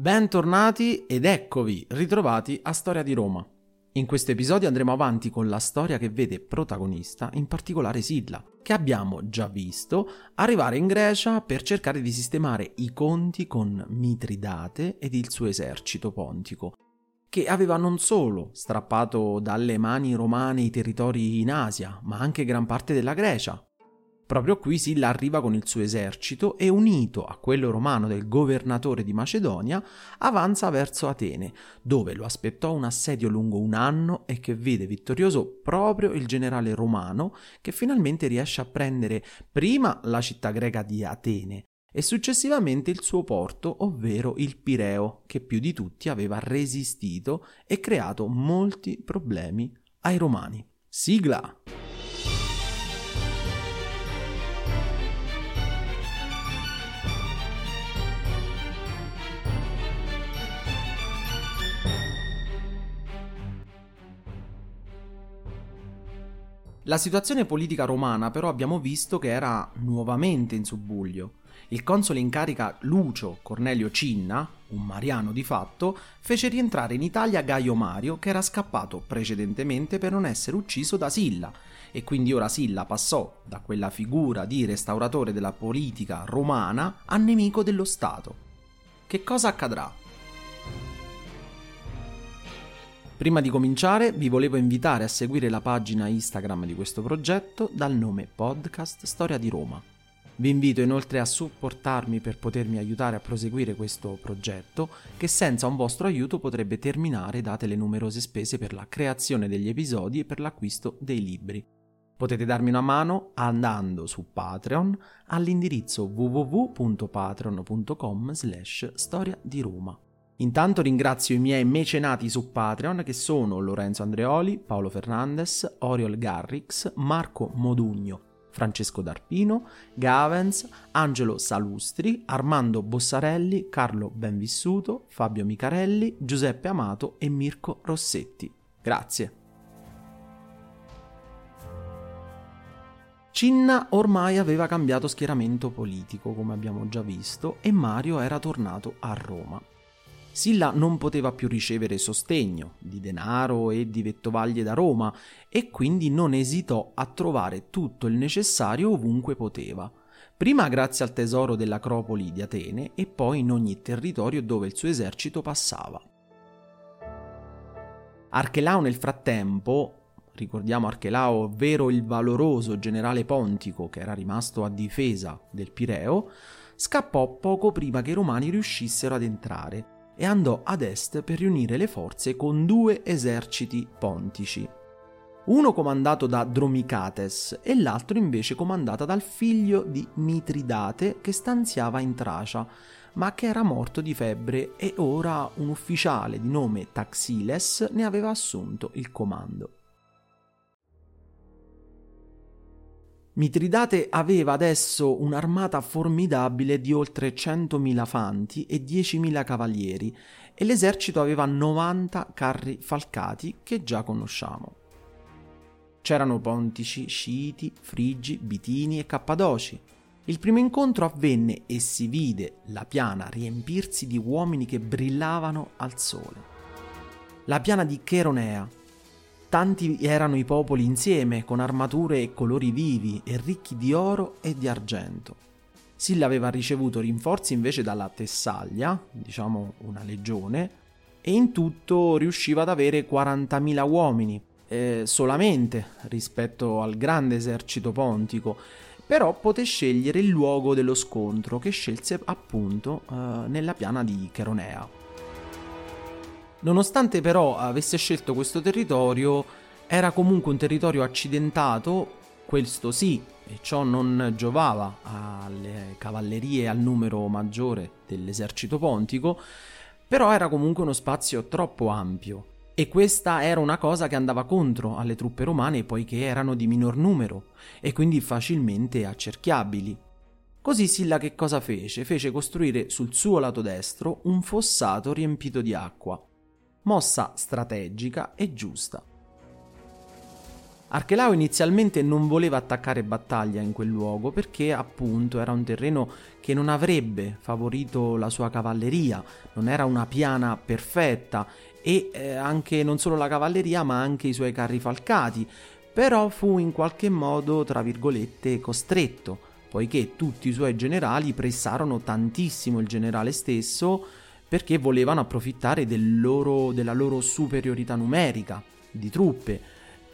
Bentornati ed eccovi ritrovati a Storia di Roma. In questo episodio andremo avanti con la storia che vede protagonista in particolare Silla, che abbiamo già visto arrivare in Grecia per cercare di sistemare i conti con Mitridate ed il suo esercito pontico, che aveva non solo strappato dalle mani romane i territori in Asia, ma anche gran parte della Grecia, Proprio qui Silla arriva con il suo esercito e unito a quello romano del governatore di Macedonia avanza verso Atene, dove lo aspettò un assedio lungo un anno e che vede vittorioso proprio il generale romano che finalmente riesce a prendere prima la città greca di Atene e successivamente il suo porto, ovvero il Pireo, che più di tutti aveva resistito e creato molti problemi ai romani. Sigla! La situazione politica romana però abbiamo visto che era nuovamente in subbuglio. Il console in carica Lucio Cornelio Cinna, un mariano di fatto, fece rientrare in Italia Gaio Mario che era scappato precedentemente per non essere ucciso da Silla e quindi ora Silla passò da quella figura di restauratore della politica romana a nemico dello Stato. Che cosa accadrà? Prima di cominciare vi volevo invitare a seguire la pagina Instagram di questo progetto dal nome Podcast Storia di Roma. Vi invito inoltre a supportarmi per potermi aiutare a proseguire questo progetto che senza un vostro aiuto potrebbe terminare date le numerose spese per la creazione degli episodi e per l'acquisto dei libri. Potete darmi una mano andando su Patreon all'indirizzo www.patreon.com slash storia di Roma. Intanto ringrazio i miei mecenati su Patreon che sono Lorenzo Andreoli, Paolo Fernandez, Oriol Garrix, Marco Modugno, Francesco D'Arpino, Gavens, Angelo Salustri, Armando Bossarelli, Carlo Benvissuto, Fabio Micarelli, Giuseppe Amato e Mirko Rossetti. Grazie. Cinna ormai aveva cambiato schieramento politico, come abbiamo già visto, e Mario era tornato a Roma. Silla non poteva più ricevere sostegno di denaro e di vettovaglie da Roma e quindi non esitò a trovare tutto il necessario ovunque poteva, prima grazie al tesoro dell'Acropoli di Atene e poi in ogni territorio dove il suo esercito passava. Archelao nel frattempo, ricordiamo Archelao, ovvero il valoroso generale pontico che era rimasto a difesa del Pireo, scappò poco prima che i romani riuscissero ad entrare e andò ad est per riunire le forze con due eserciti pontici. Uno comandato da Dromicates e l'altro invece comandato dal figlio di Mitridate che stanziava in Tracia, ma che era morto di febbre e ora un ufficiale di nome Taxiles ne aveva assunto il comando. Mitridate aveva adesso un'armata formidabile di oltre 100.000 fanti e 10.000 cavalieri e l'esercito aveva 90 carri falcati che già conosciamo. C'erano pontici, sciiti, frigi, bitini e cappadoci. Il primo incontro avvenne e si vide la piana riempirsi di uomini che brillavano al sole. La piana di Cheronea. Tanti erano i popoli insieme, con armature e colori vivi e ricchi di oro e di argento. Silla aveva ricevuto rinforzi invece dalla Tessaglia, diciamo una legione, e in tutto riusciva ad avere 40.000 uomini, eh, solamente rispetto al grande esercito pontico, però poté scegliere il luogo dello scontro che scelse appunto eh, nella piana di Cheronea. Nonostante però avesse scelto questo territorio, era comunque un territorio accidentato, questo sì, e ciò non giovava alle cavallerie al numero maggiore dell'esercito pontico, però era comunque uno spazio troppo ampio e questa era una cosa che andava contro alle truppe romane poiché erano di minor numero e quindi facilmente accerchiabili. Così Silla che cosa fece? Fece costruire sul suo lato destro un fossato riempito di acqua, mossa strategica e giusta. Archelao inizialmente non voleva attaccare battaglia in quel luogo perché appunto era un terreno che non avrebbe favorito la sua cavalleria, non era una piana perfetta e eh, anche non solo la cavalleria ma anche i suoi carri falcati, però fu in qualche modo, tra virgolette, costretto, poiché tutti i suoi generali pressarono tantissimo il generale stesso perché volevano approfittare del loro, della loro superiorità numerica di truppe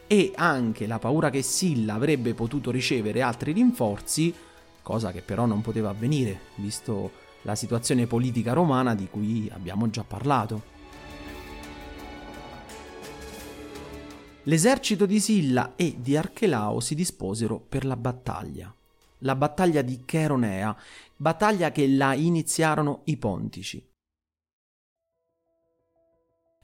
e anche la paura che Silla avrebbe potuto ricevere altri rinforzi, cosa che però non poteva avvenire, visto la situazione politica romana di cui abbiamo già parlato. L'esercito di Silla e di Archelao si disposero per la battaglia. La battaglia di Cheronea, battaglia che la iniziarono i pontici.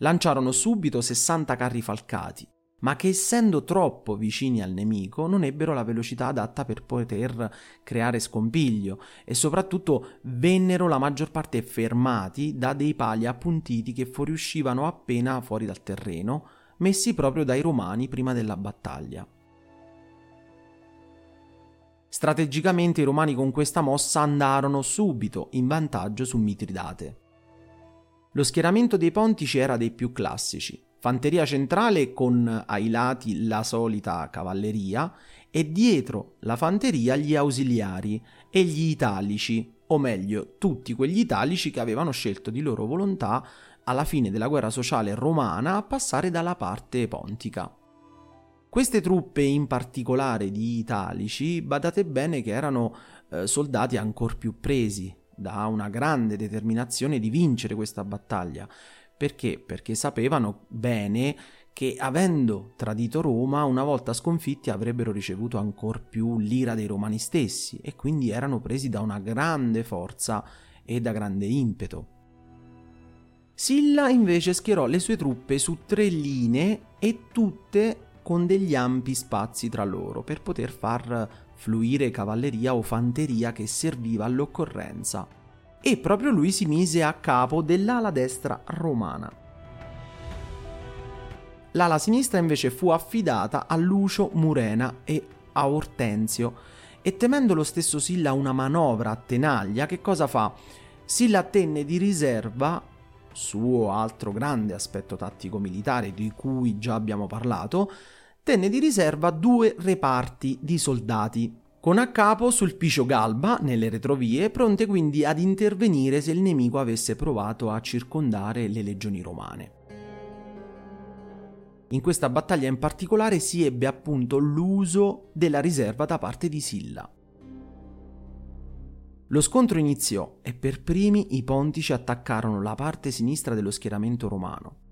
Lanciarono subito 60 carri falcati, ma che essendo troppo vicini al nemico non ebbero la velocità adatta per poter creare scompiglio e soprattutto vennero la maggior parte fermati da dei pali appuntiti che fuoriuscivano appena fuori dal terreno, messi proprio dai romani prima della battaglia. Strategicamente i romani con questa mossa andarono subito in vantaggio su Mitridate. Lo schieramento dei pontici era dei più classici, fanteria centrale con ai lati la solita cavalleria e dietro la fanteria gli ausiliari e gli italici, o meglio tutti quegli italici che avevano scelto di loro volontà alla fine della guerra sociale romana a passare dalla parte pontica. Queste truppe in particolare di italici, badate bene che erano eh, soldati ancor più presi da una grande determinazione di vincere questa battaglia. Perché? Perché sapevano bene che avendo tradito Roma, una volta sconfitti avrebbero ricevuto ancor più l'ira dei romani stessi e quindi erano presi da una grande forza e da grande impeto. Silla invece schierò le sue truppe su tre linee e tutte con degli ampi spazi tra loro per poter far fluire cavalleria o fanteria che serviva all'occorrenza. E proprio lui si mise a capo dell'ala destra romana. L'ala sinistra invece fu affidata a Lucio Murena e a Ortenzio e temendo lo stesso Silla una manovra a tenaglia, che cosa fa? Silla tenne di riserva suo altro grande aspetto tattico militare di cui già abbiamo parlato, tenne di riserva due reparti di soldati, con a capo Sulpicio Galba nelle retrovie, pronte quindi ad intervenire se il nemico avesse provato a circondare le legioni romane. In questa battaglia in particolare si ebbe appunto l'uso della riserva da parte di Silla. Lo scontro iniziò e per primi i pontici attaccarono la parte sinistra dello schieramento romano.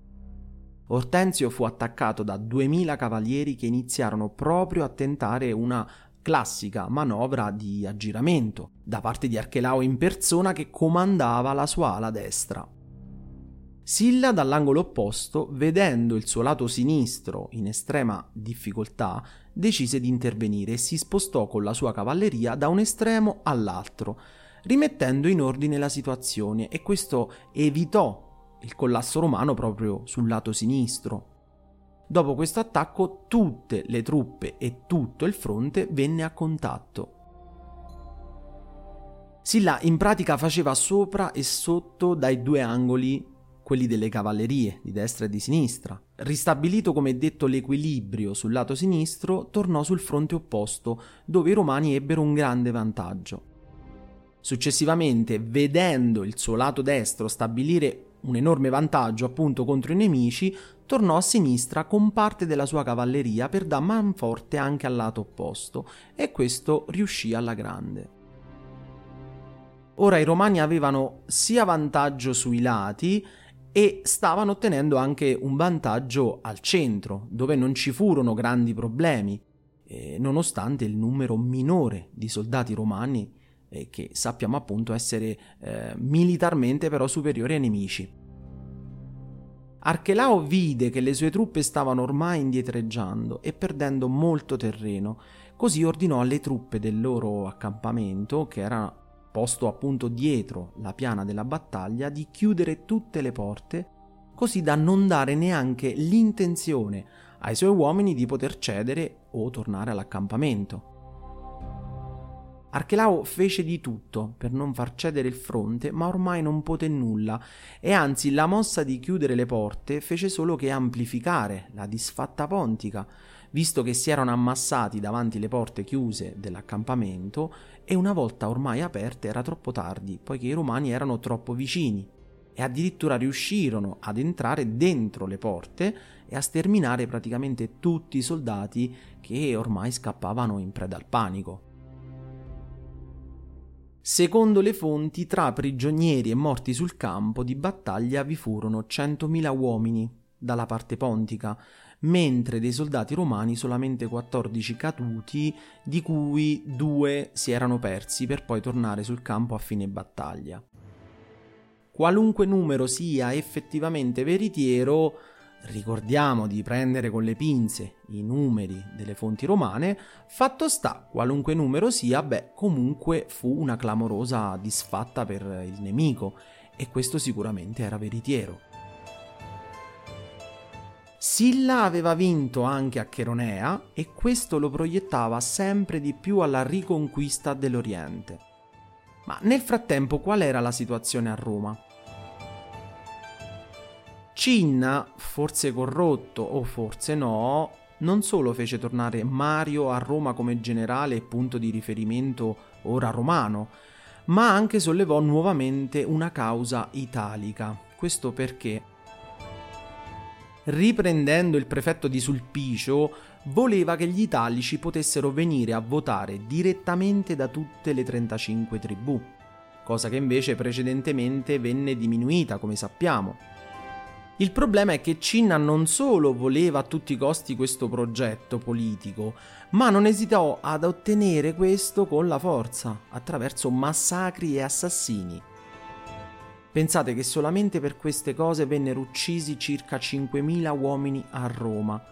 Ortenzio fu attaccato da 2000 cavalieri che iniziarono proprio a tentare una classica manovra di aggiramento da parte di Archelao in persona che comandava la sua ala destra. Silla dall'angolo opposto, vedendo il suo lato sinistro in estrema difficoltà, decise di intervenire e si spostò con la sua cavalleria da un estremo all'altro, rimettendo in ordine la situazione e questo evitò il collasso romano proprio sul lato sinistro. Dopo questo attacco tutte le truppe e tutto il fronte venne a contatto. Silla in pratica faceva sopra e sotto dai due angoli quelli delle cavallerie di destra e di sinistra. Ristabilito come detto l'equilibrio sul lato sinistro, tornò sul fronte opposto, dove i romani ebbero un grande vantaggio. Successivamente, vedendo il suo lato destro stabilire un enorme vantaggio appunto contro i nemici, tornò a sinistra con parte della sua cavalleria per dar manforte anche al lato opposto, e questo riuscì alla grande. Ora i romani avevano sia vantaggio sui lati e stavano ottenendo anche un vantaggio al centro, dove non ci furono grandi problemi, eh, nonostante il numero minore di soldati romani eh, che sappiamo appunto essere eh, militarmente però superiori ai nemici. Archelao vide che le sue truppe stavano ormai indietreggiando e perdendo molto terreno, così ordinò alle truppe del loro accampamento, che era posto appunto dietro la piana della battaglia, di chiudere tutte le porte, così da non dare neanche l'intenzione ai suoi uomini di poter cedere o tornare all'accampamento. Archelao fece di tutto per non far cedere il fronte, ma ormai non poté nulla, e anzi la mossa di chiudere le porte fece solo che amplificare la disfatta pontica, visto che si erano ammassati davanti le porte chiuse dell'accampamento e una volta ormai aperte era troppo tardi, poiché i romani erano troppo vicini e addirittura riuscirono ad entrare dentro le porte e a sterminare praticamente tutti i soldati che ormai scappavano in preda al panico. Secondo le fonti, tra prigionieri e morti sul campo di battaglia vi furono 100.000 uomini dalla parte pontica, mentre dei soldati romani solamente 14 caduti, di cui due si erano persi per poi tornare sul campo a fine battaglia. Qualunque numero sia effettivamente veritiero, ricordiamo di prendere con le pinze i numeri delle fonti romane, fatto sta, qualunque numero sia, beh, comunque fu una clamorosa disfatta per il nemico e questo sicuramente era veritiero. Silla aveva vinto anche a Cheronea e questo lo proiettava sempre di più alla riconquista dell'Oriente. Ma nel frattempo qual era la situazione a Roma? Cinna, forse corrotto o forse no, non solo fece tornare Mario a Roma come generale e punto di riferimento ora romano, ma anche sollevò nuovamente una causa italica. Questo perché, riprendendo il prefetto di Sulpicio, voleva che gli italici potessero venire a votare direttamente da tutte le 35 tribù, cosa che invece precedentemente venne diminuita, come sappiamo. Il problema è che Cinna non solo voleva a tutti i costi questo progetto politico, ma non esitò ad ottenere questo con la forza, attraverso massacri e assassini. Pensate che solamente per queste cose vennero uccisi circa 5.000 uomini a Roma.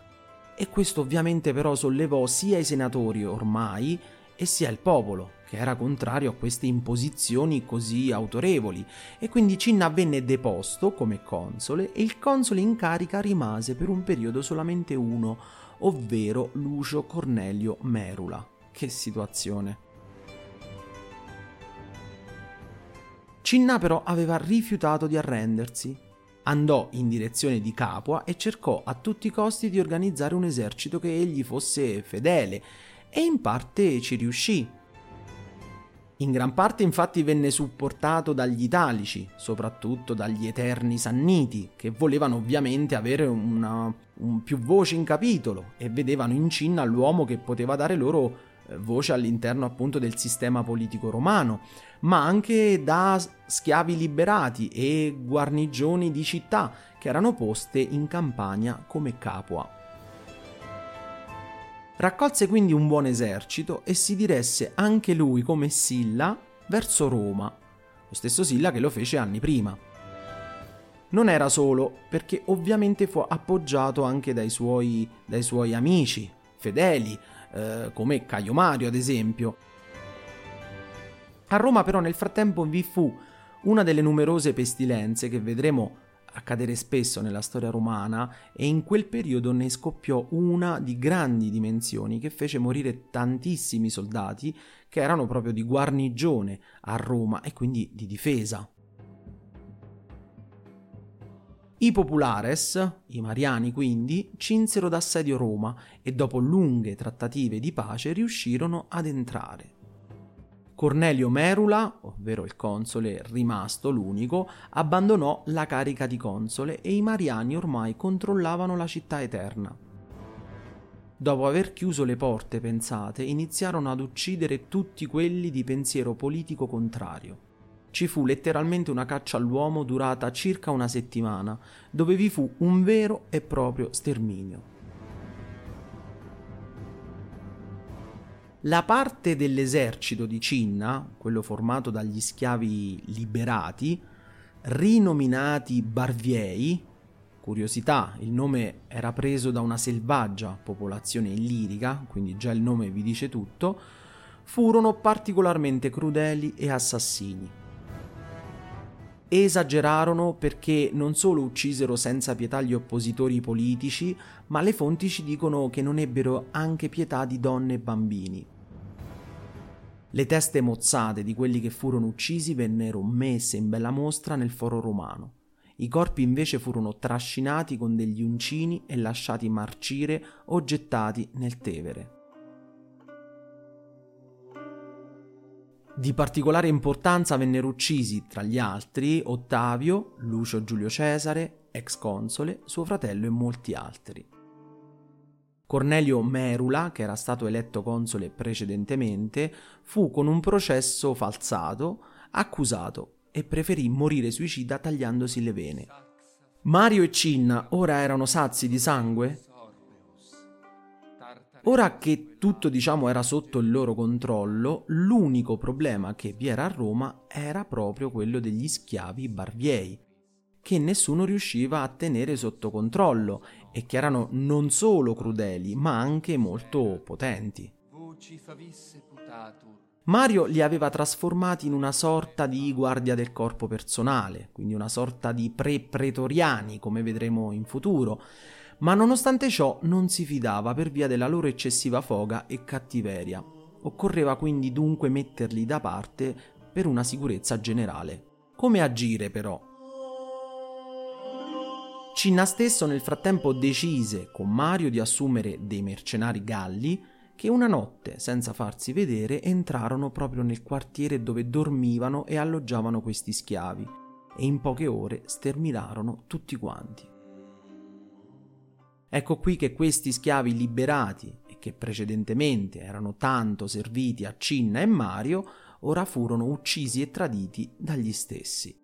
E questo ovviamente però sollevò sia i senatori ormai e sia il popolo, che era contrario a queste imposizioni così autorevoli, e quindi Cinna venne deposto come console e il console in carica rimase per un periodo solamente uno, ovvero Lucio Cornelio Merula. Che situazione! Cinna però aveva rifiutato di arrendersi. Andò in direzione di Capua e cercò a tutti i costi di organizzare un esercito che egli fosse fedele, e in parte ci riuscì, in gran parte infatti venne supportato dagli italici, soprattutto dagli eterni sanniti, che volevano ovviamente avere una, un più voce in capitolo e vedevano in Cinna l'uomo che poteva dare loro eh, voce all'interno appunto del sistema politico romano, ma anche da schiavi liberati e guarnigioni di città che erano poste in campagna come Capua. Raccolse quindi un buon esercito e si diresse anche lui come Silla verso Roma, lo stesso Silla che lo fece anni prima. Non era solo, perché ovviamente fu appoggiato anche dai suoi, dai suoi amici fedeli, eh, come Caio Mario ad esempio. A Roma però nel frattempo vi fu una delle numerose pestilenze che vedremo accadere spesso nella storia romana e in quel periodo ne scoppiò una di grandi dimensioni che fece morire tantissimi soldati che erano proprio di guarnigione a Roma e quindi di difesa. I populares, i mariani quindi, cinsero d'assedio Roma e dopo lunghe trattative di pace riuscirono ad entrare. Cornelio Merula, ovvero il console rimasto l'unico, abbandonò la carica di console e i mariani ormai controllavano la città eterna. Dopo aver chiuso le porte, pensate, iniziarono ad uccidere tutti quelli di pensiero politico contrario ci fu letteralmente una caccia all'uomo durata circa una settimana, dove vi fu un vero e proprio sterminio. La parte dell'esercito di Cinna, quello formato dagli schiavi liberati, rinominati Barviei, curiosità, il nome era preso da una selvaggia popolazione illirica, quindi già il nome vi dice tutto, furono particolarmente crudeli e assassini esagerarono perché non solo uccisero senza pietà gli oppositori politici, ma le fonti ci dicono che non ebbero anche pietà di donne e bambini. Le teste mozzate di quelli che furono uccisi vennero messe in bella mostra nel foro romano. I corpi invece furono trascinati con degli uncini e lasciati marcire o gettati nel Tevere. Di particolare importanza vennero uccisi, tra gli altri, Ottavio, Lucio Giulio Cesare, ex console, suo fratello e molti altri. Cornelio Merula, che era stato eletto console precedentemente, fu con un processo falsato accusato e preferì morire suicida tagliandosi le vene. Mario e Cinna ora erano sazi di sangue? Ora che tutto diciamo era sotto il loro controllo, l'unico problema che vi era a Roma era proprio quello degli schiavi barbiei, che nessuno riusciva a tenere sotto controllo e che erano non solo crudeli, ma anche molto potenti. Mario li aveva trasformati in una sorta di guardia del corpo personale, quindi una sorta di pre-pretoriani, come vedremo in futuro, ma nonostante ciò non si fidava per via della loro eccessiva foga e cattiveria. Occorreva quindi dunque metterli da parte per una sicurezza generale. Come agire però? Cinna stesso nel frattempo decise con Mario di assumere dei mercenari galli che una notte, senza farsi vedere, entrarono proprio nel quartiere dove dormivano e alloggiavano questi schiavi e in poche ore sterminarono tutti quanti. Ecco qui che questi schiavi liberati e che precedentemente erano tanto serviti a Cinna e Mario, ora furono uccisi e traditi dagli stessi.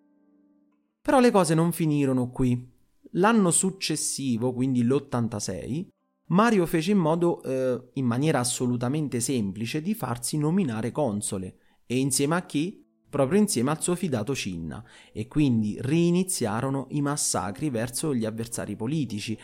Però le cose non finirono qui. L'anno successivo, quindi l'86, Mario fece in modo, eh, in maniera assolutamente semplice, di farsi nominare console. E insieme a chi? proprio insieme al suo fidato Cinna, e quindi riniziarono i massacri verso gli avversari politici.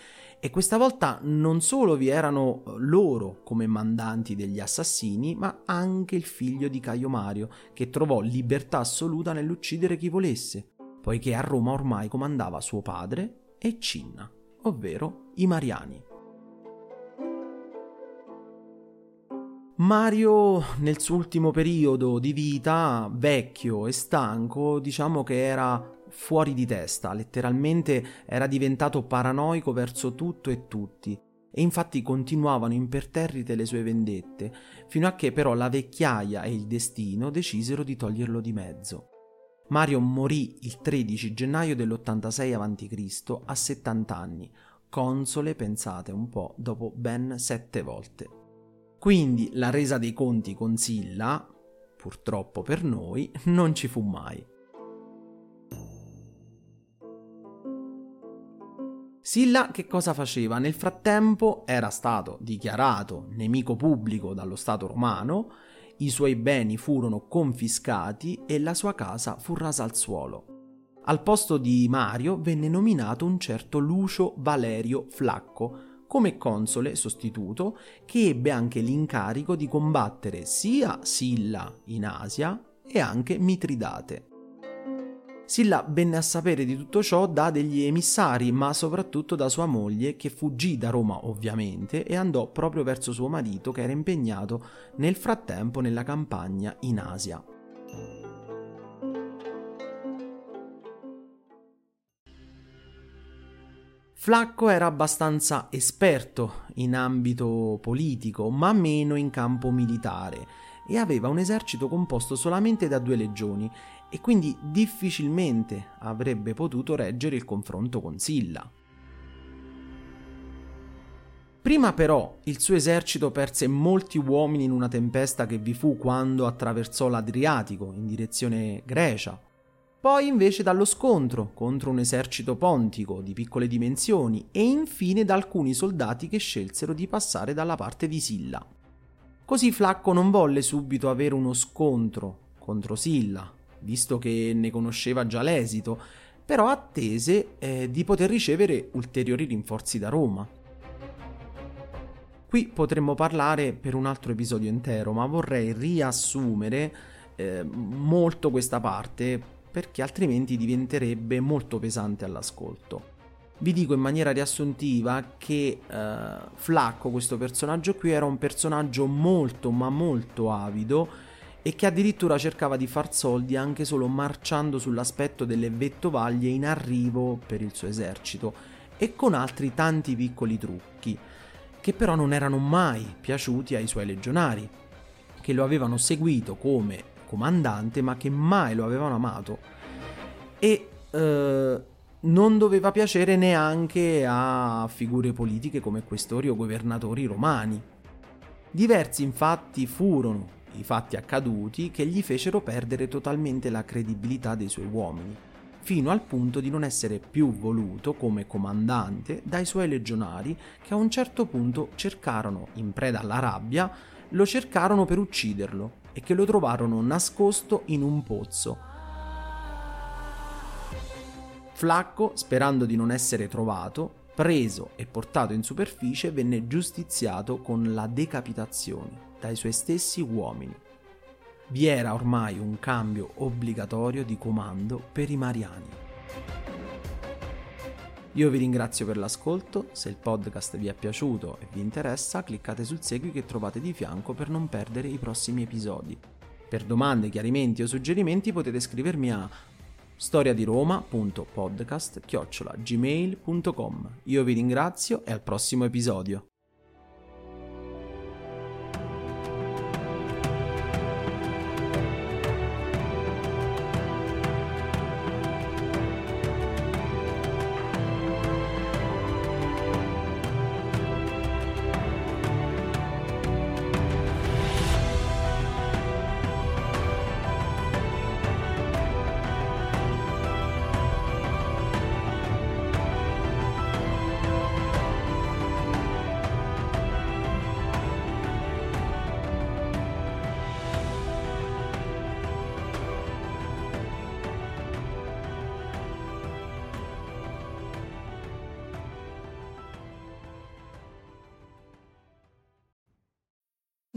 E questa volta non solo vi erano loro come mandanti degli assassini, ma anche il figlio di Caio Mario, che trovò libertà assoluta nell'uccidere chi volesse, poiché a Roma ormai comandava suo padre e Cinna, ovvero i Mariani. Mario nel suo ultimo periodo di vita, vecchio e stanco, diciamo che era fuori di testa, letteralmente era diventato paranoico verso tutto e tutti, e infatti continuavano imperterrite le sue vendette, fino a che però la vecchiaia e il destino decisero di toglierlo di mezzo. Mario morì il 13 gennaio dell'86 a.C. a 70 anni, console, pensate un po', dopo ben sette volte. Quindi la resa dei conti con Silla, purtroppo per noi, non ci fu mai. Silla che cosa faceva? Nel frattempo era stato dichiarato nemico pubblico dallo Stato romano, i suoi beni furono confiscati e la sua casa fu rasa al suolo. Al posto di Mario venne nominato un certo Lucio Valerio Flacco come console sostituto che ebbe anche l'incarico di combattere sia Silla in Asia e anche Mitridate. Silla venne a sapere di tutto ciò da degli emissari, ma soprattutto da sua moglie, che fuggì da Roma ovviamente e andò proprio verso suo marito che era impegnato nel frattempo nella campagna in Asia. Flacco era abbastanza esperto in ambito politico, ma meno in campo militare, e aveva un esercito composto solamente da due legioni, e quindi difficilmente avrebbe potuto reggere il confronto con Silla. Prima però il suo esercito perse molti uomini in una tempesta che vi fu quando attraversò l'Adriatico in direzione Grecia, poi invece dallo scontro contro un esercito pontico di piccole dimensioni e infine da alcuni soldati che scelsero di passare dalla parte di Silla. Così Flacco non volle subito avere uno scontro contro Silla, visto che ne conosceva già l'esito, però attese eh, di poter ricevere ulteriori rinforzi da Roma. Qui potremmo parlare per un altro episodio intero, ma vorrei riassumere eh, molto questa parte perché altrimenti diventerebbe molto pesante all'ascolto. Vi dico in maniera riassuntiva che eh, Flacco, questo personaggio qui, era un personaggio molto ma molto avido e che addirittura cercava di far soldi anche solo marciando sull'aspetto delle vettovaglie in arrivo per il suo esercito e con altri tanti piccoli trucchi, che però non erano mai piaciuti ai suoi legionari, che lo avevano seguito come comandante ma che mai lo avevano amato. E eh, non doveva piacere neanche a figure politiche come questori o governatori romani. Diversi infatti furono i fatti accaduti che gli fecero perdere totalmente la credibilità dei suoi uomini, fino al punto di non essere più voluto come comandante dai suoi legionari che a un certo punto cercarono, in preda alla rabbia, lo cercarono per ucciderlo e che lo trovarono nascosto in un pozzo. Flacco, sperando di non essere trovato, preso e portato in superficie, venne giustiziato con la decapitazione dai suoi stessi uomini. Vi era ormai un cambio obbligatorio di comando per i Mariani. Io vi ringrazio per l'ascolto, se il podcast vi è piaciuto e vi interessa cliccate sul segui che trovate di fianco per non perdere i prossimi episodi. Per domande, chiarimenti o suggerimenti potete scrivermi a storiadiroma.podcast@gmail.com. Io vi ringrazio e al prossimo episodio.